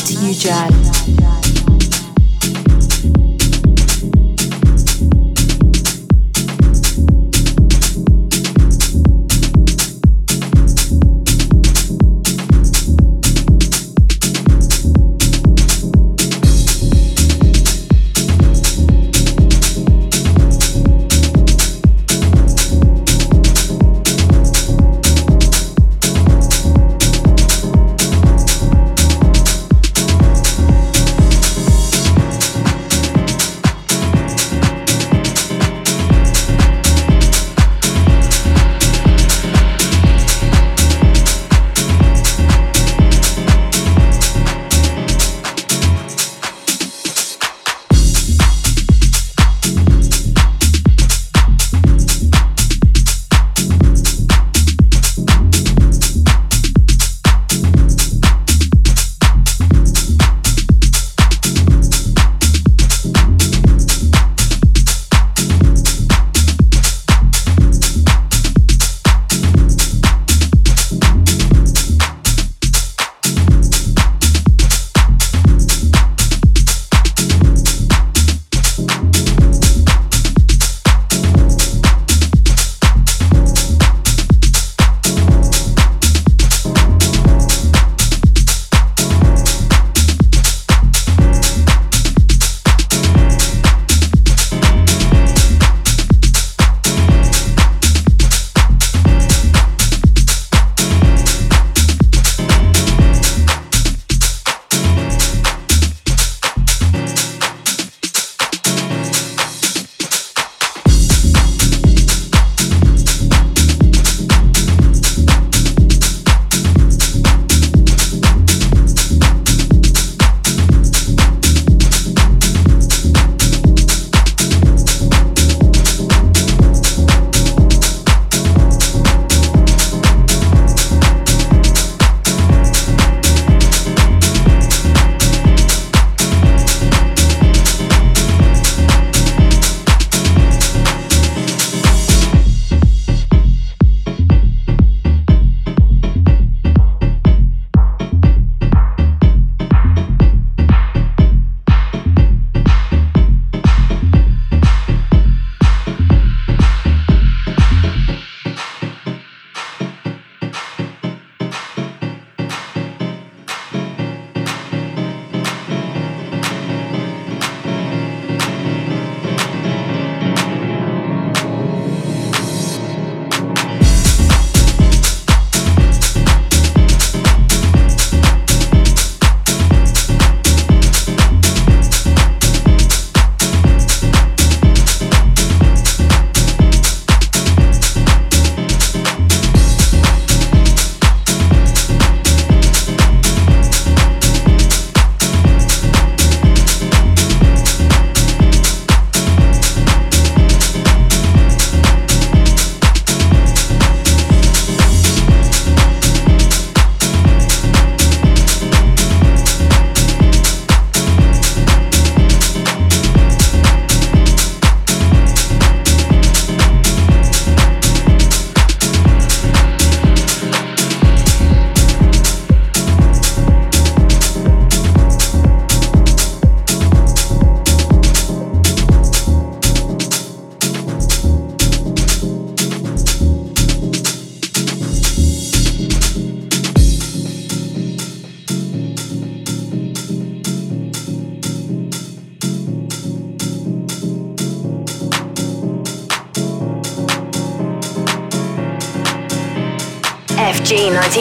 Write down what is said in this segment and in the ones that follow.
Matt you, FG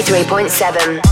93.7.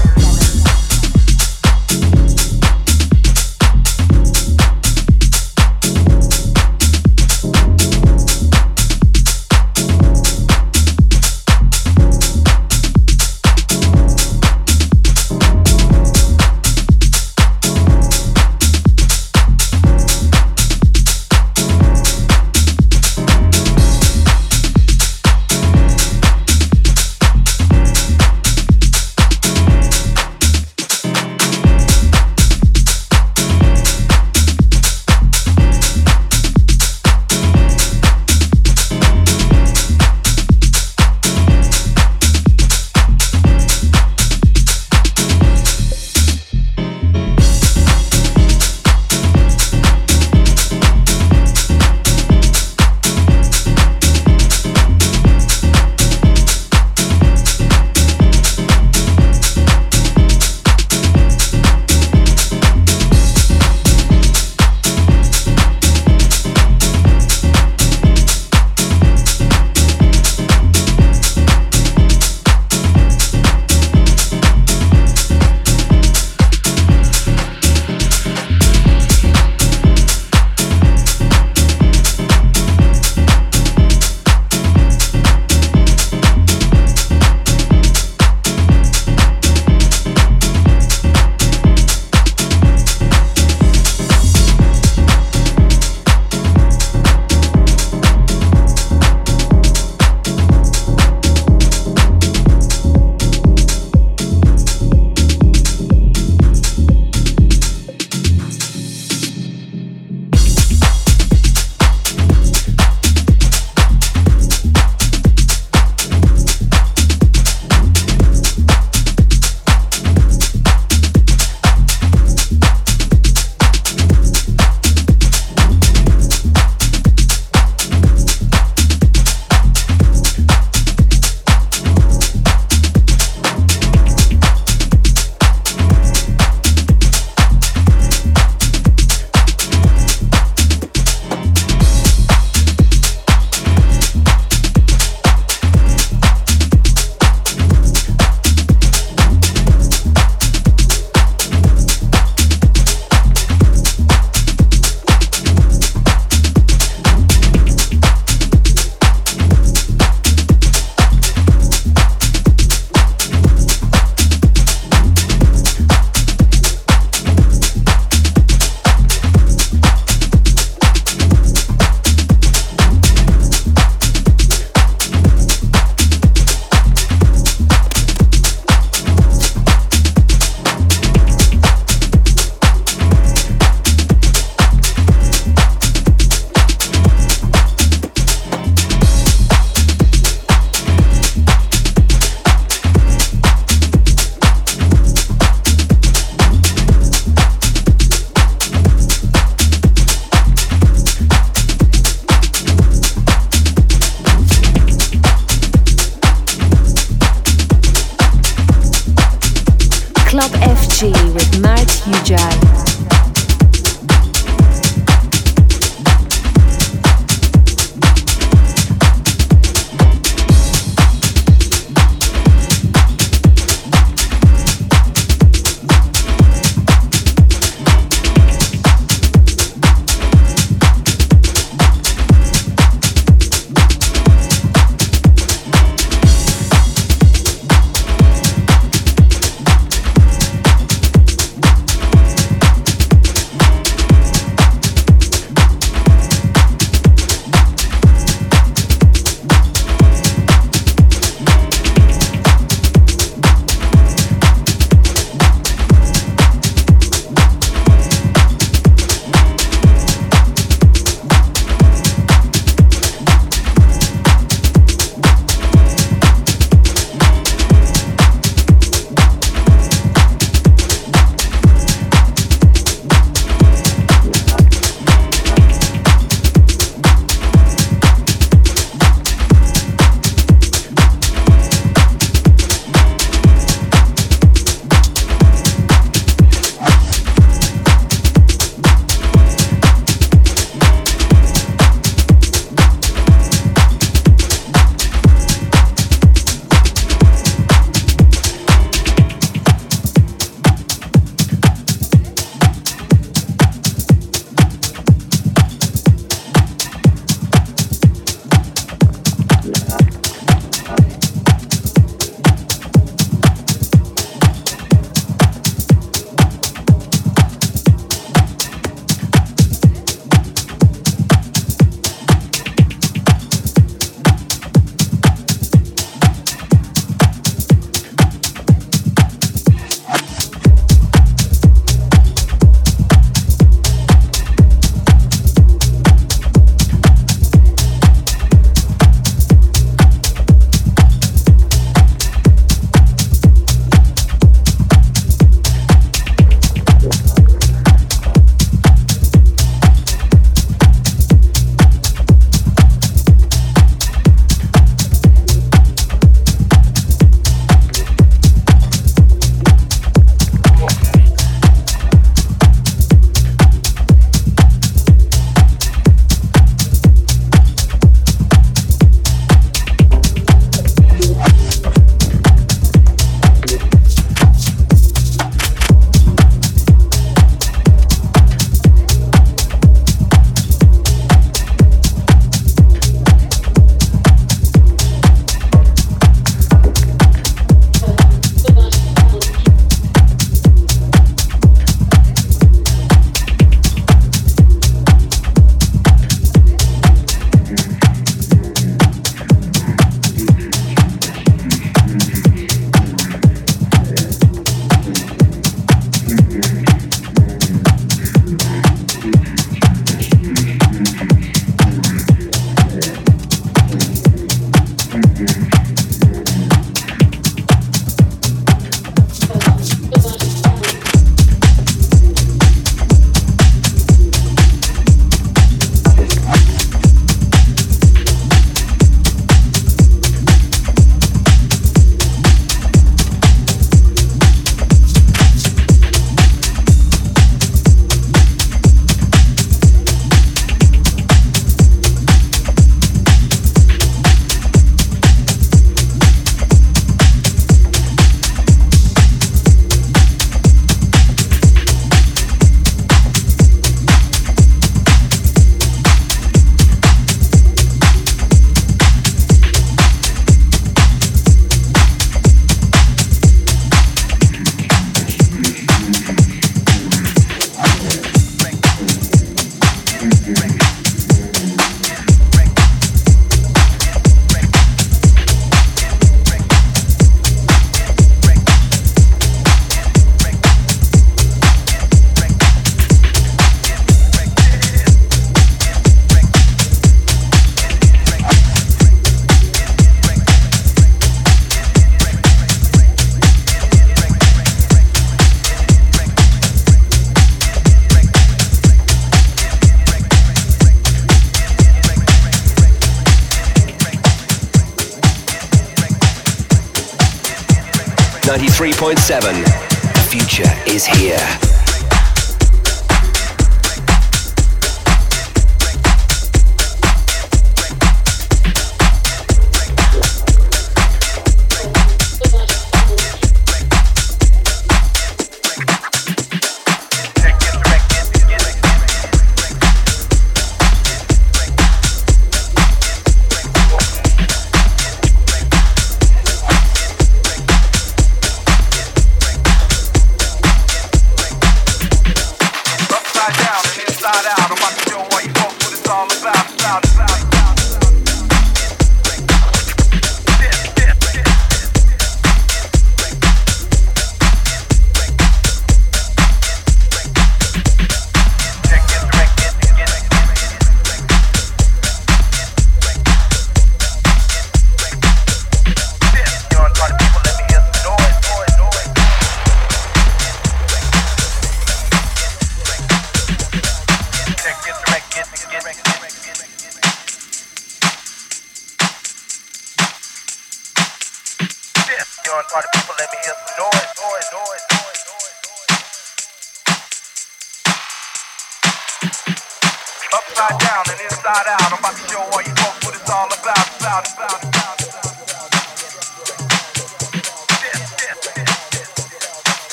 93.7.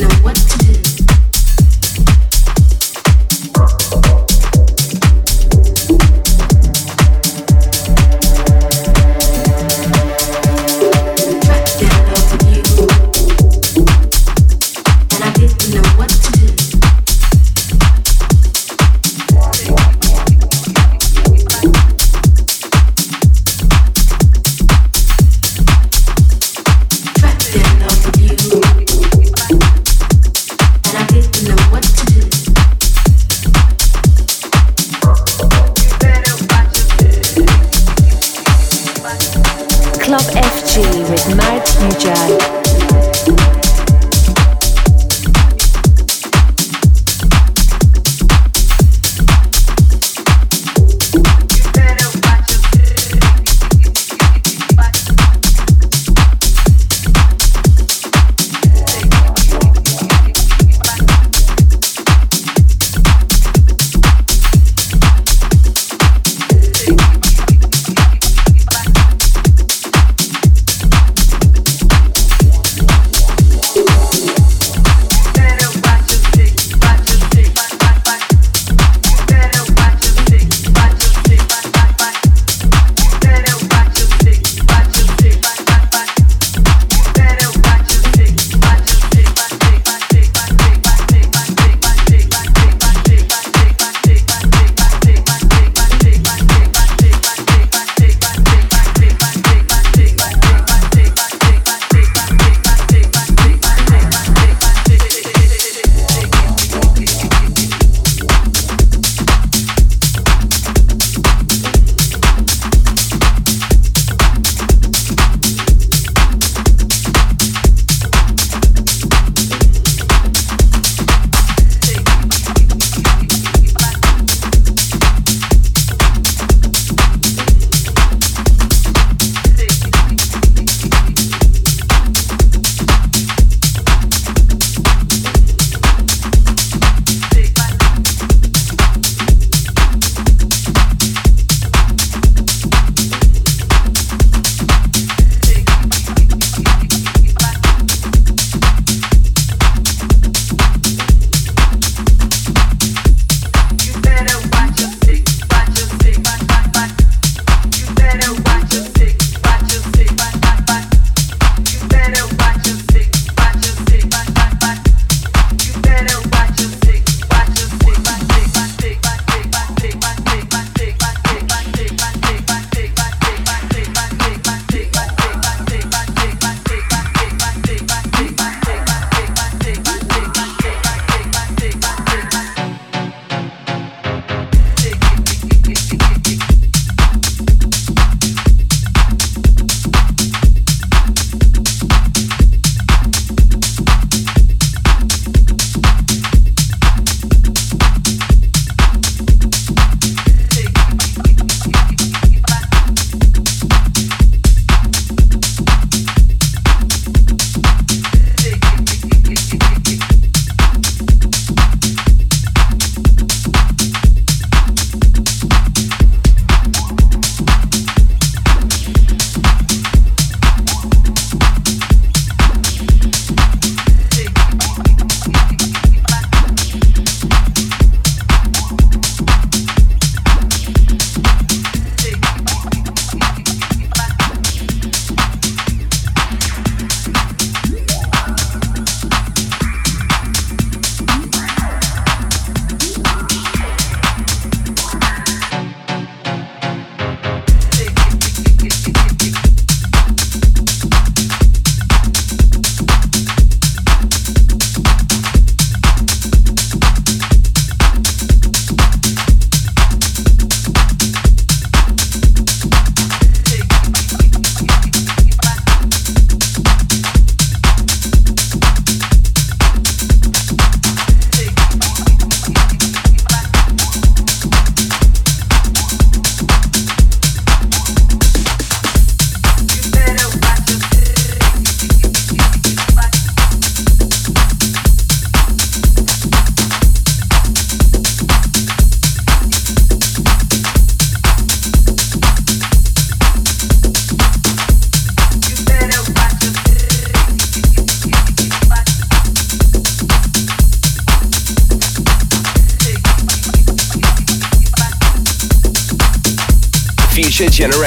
know what to do.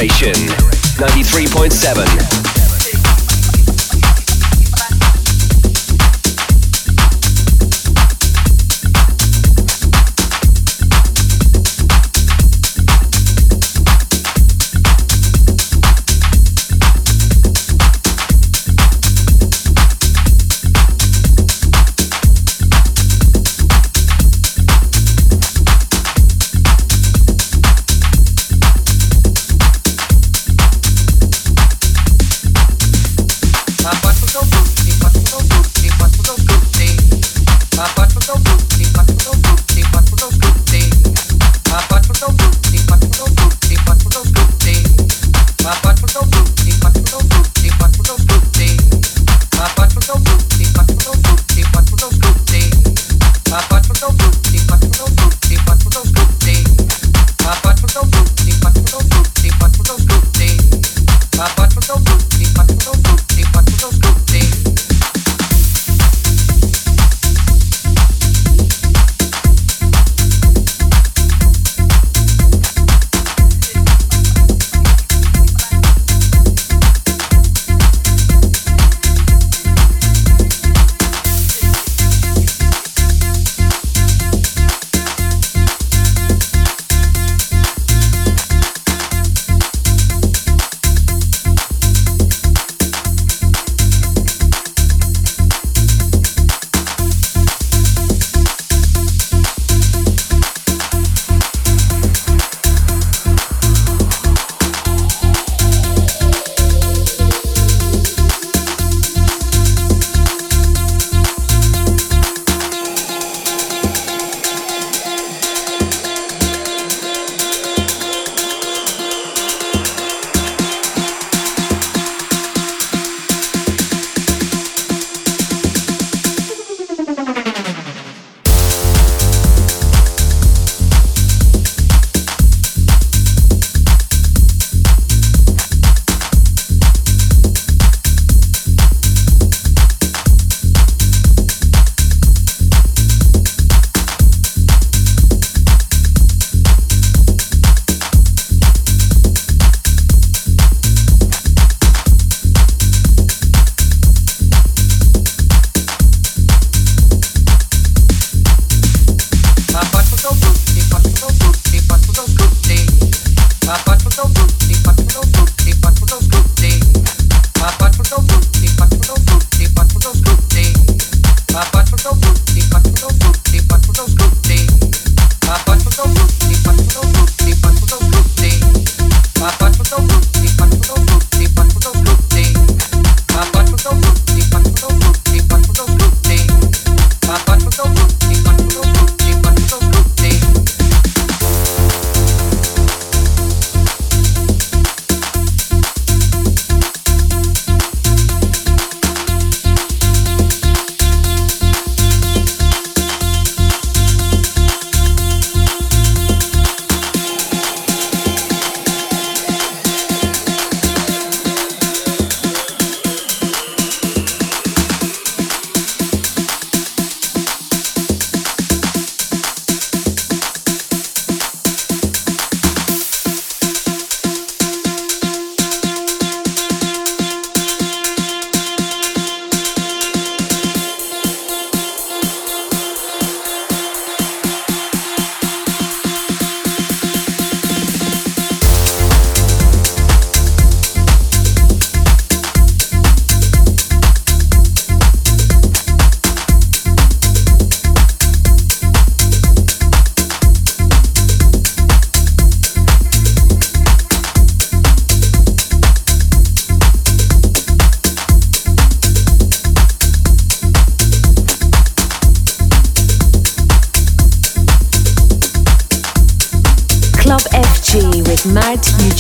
Generation 93.7.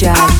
Matt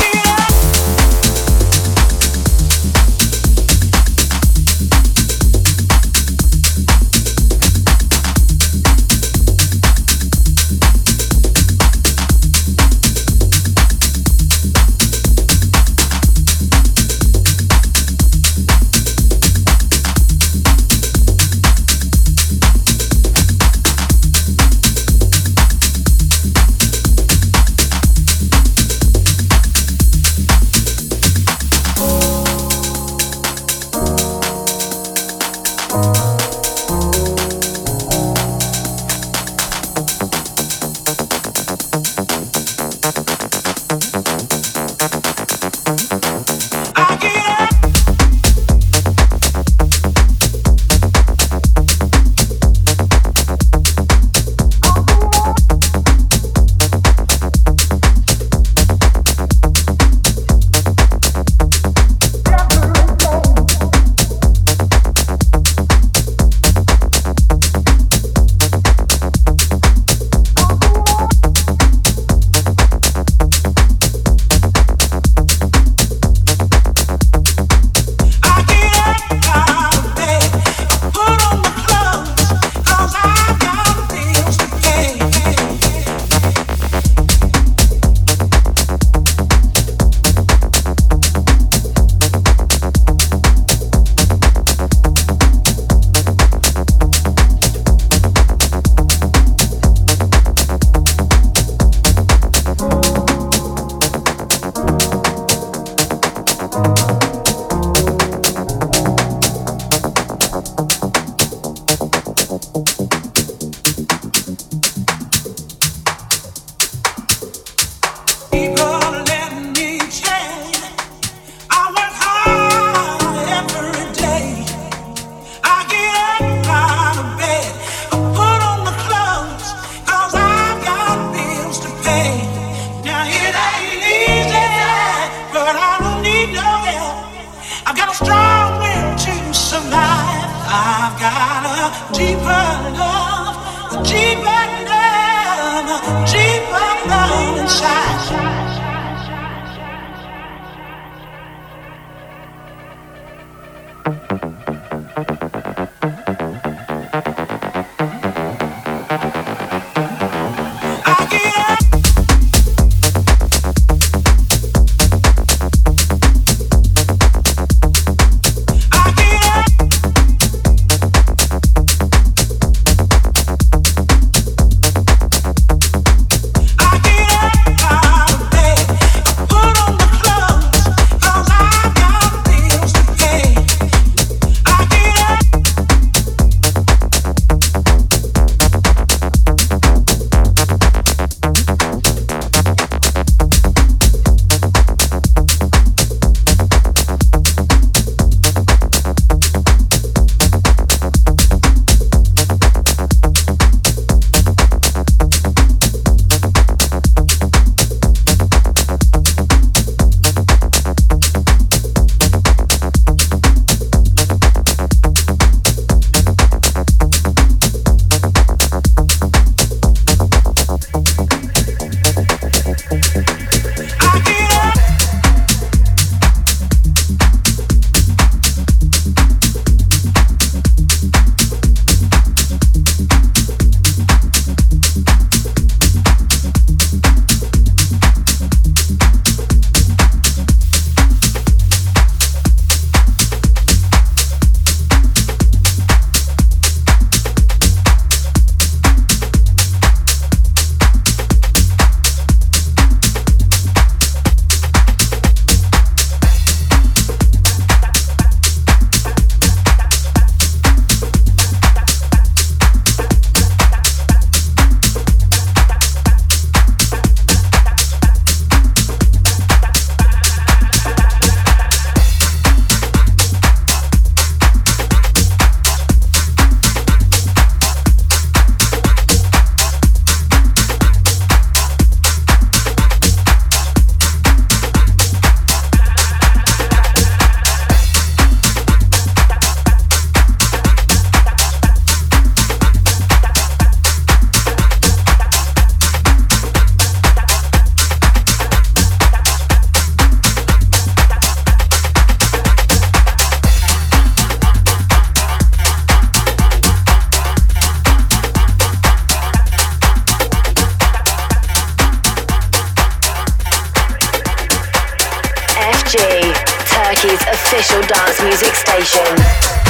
Turkey's official dance music station.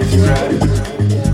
right.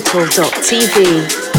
digital.tv.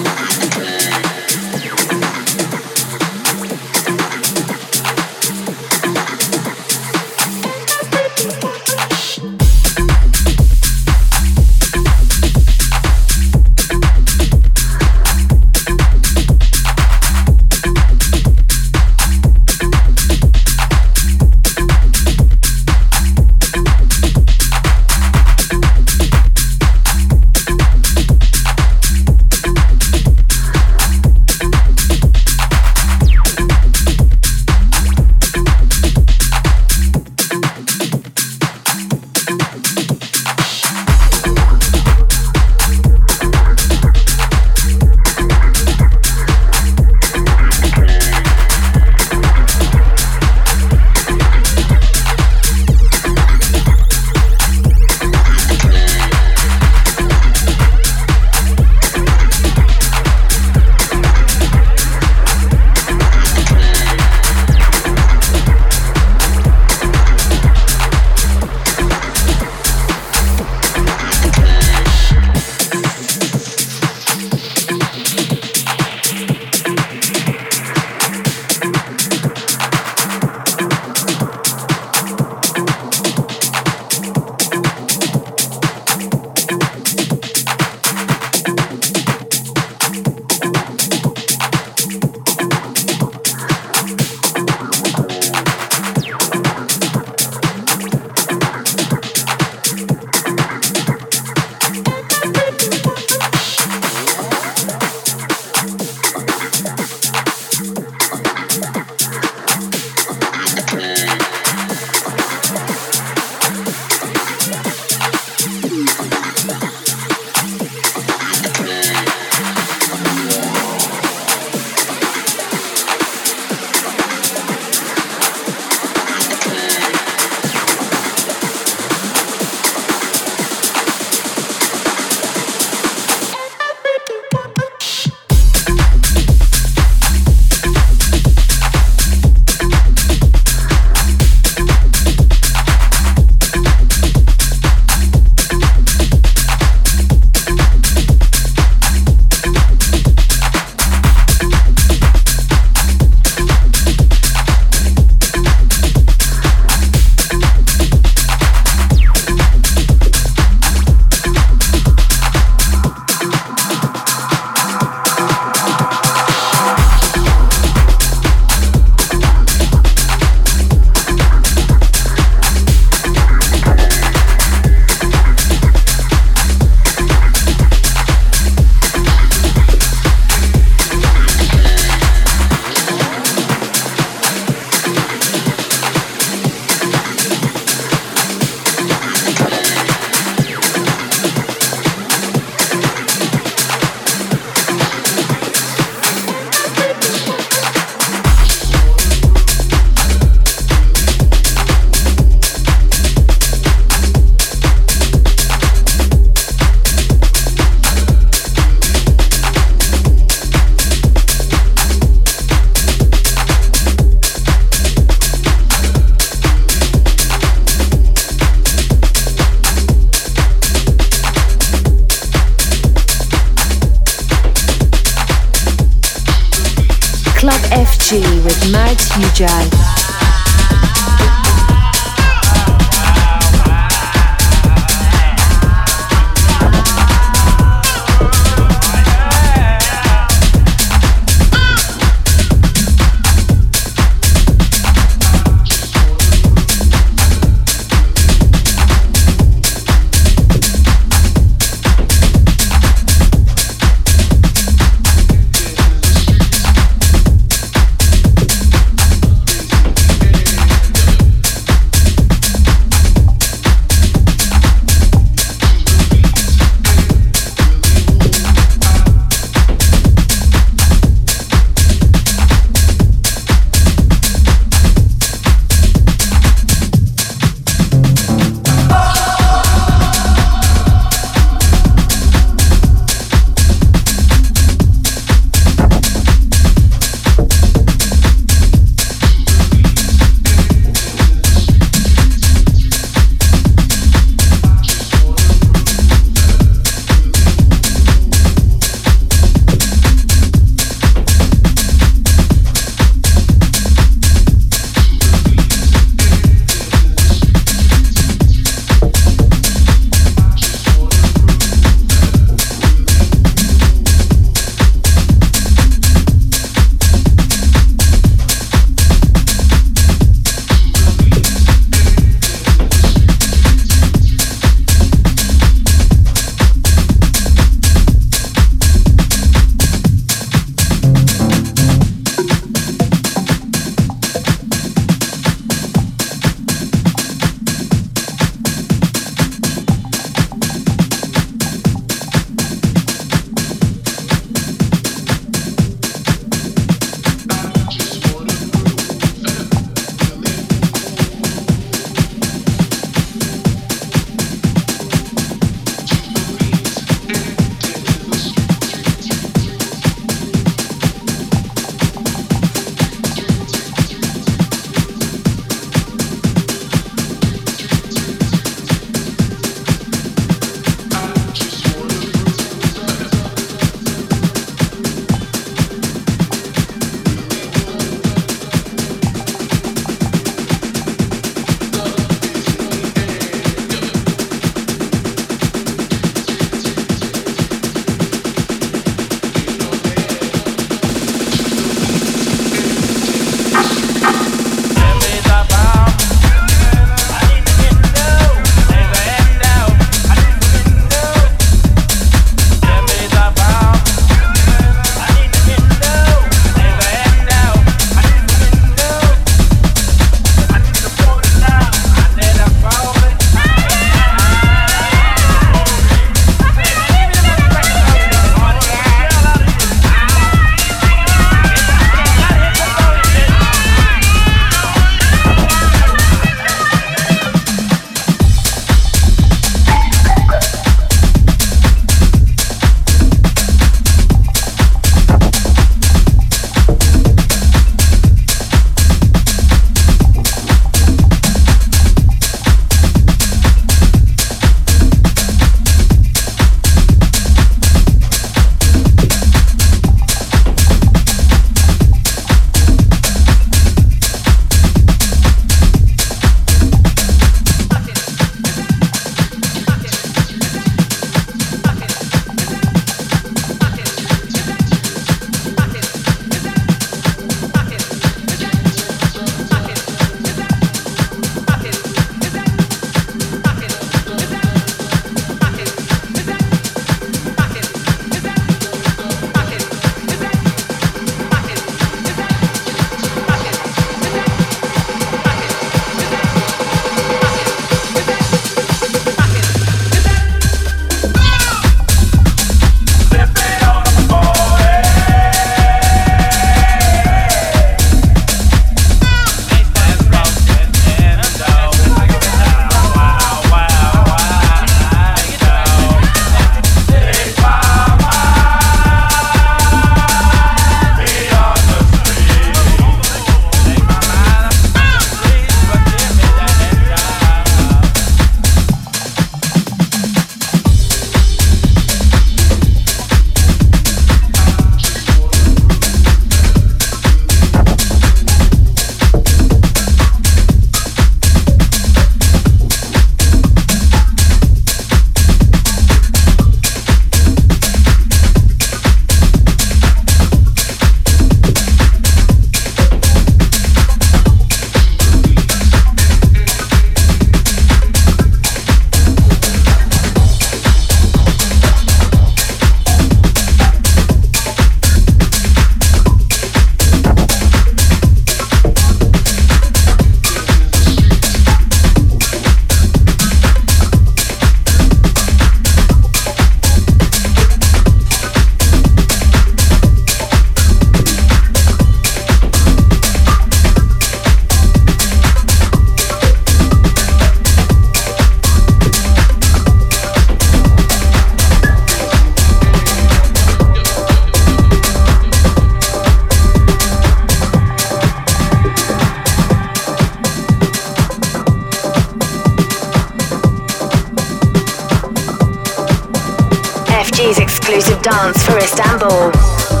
FG's exclusive dance for Istanbul.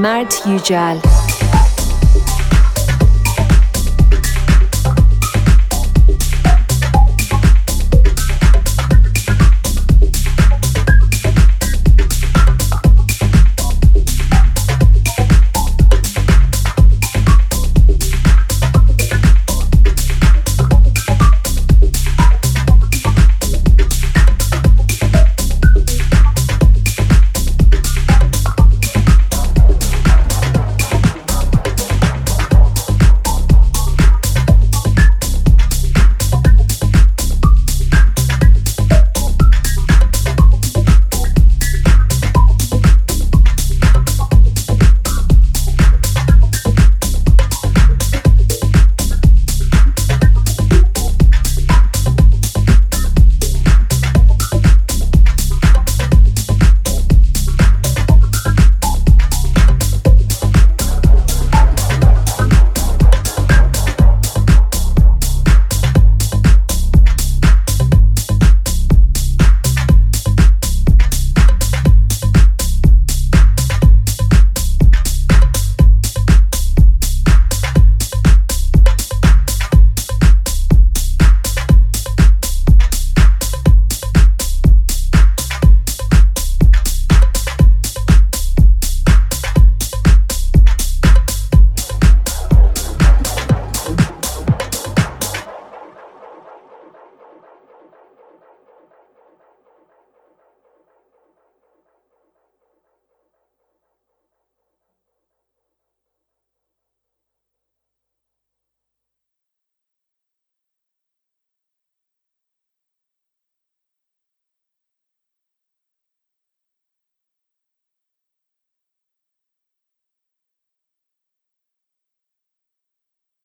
Mart Ujal.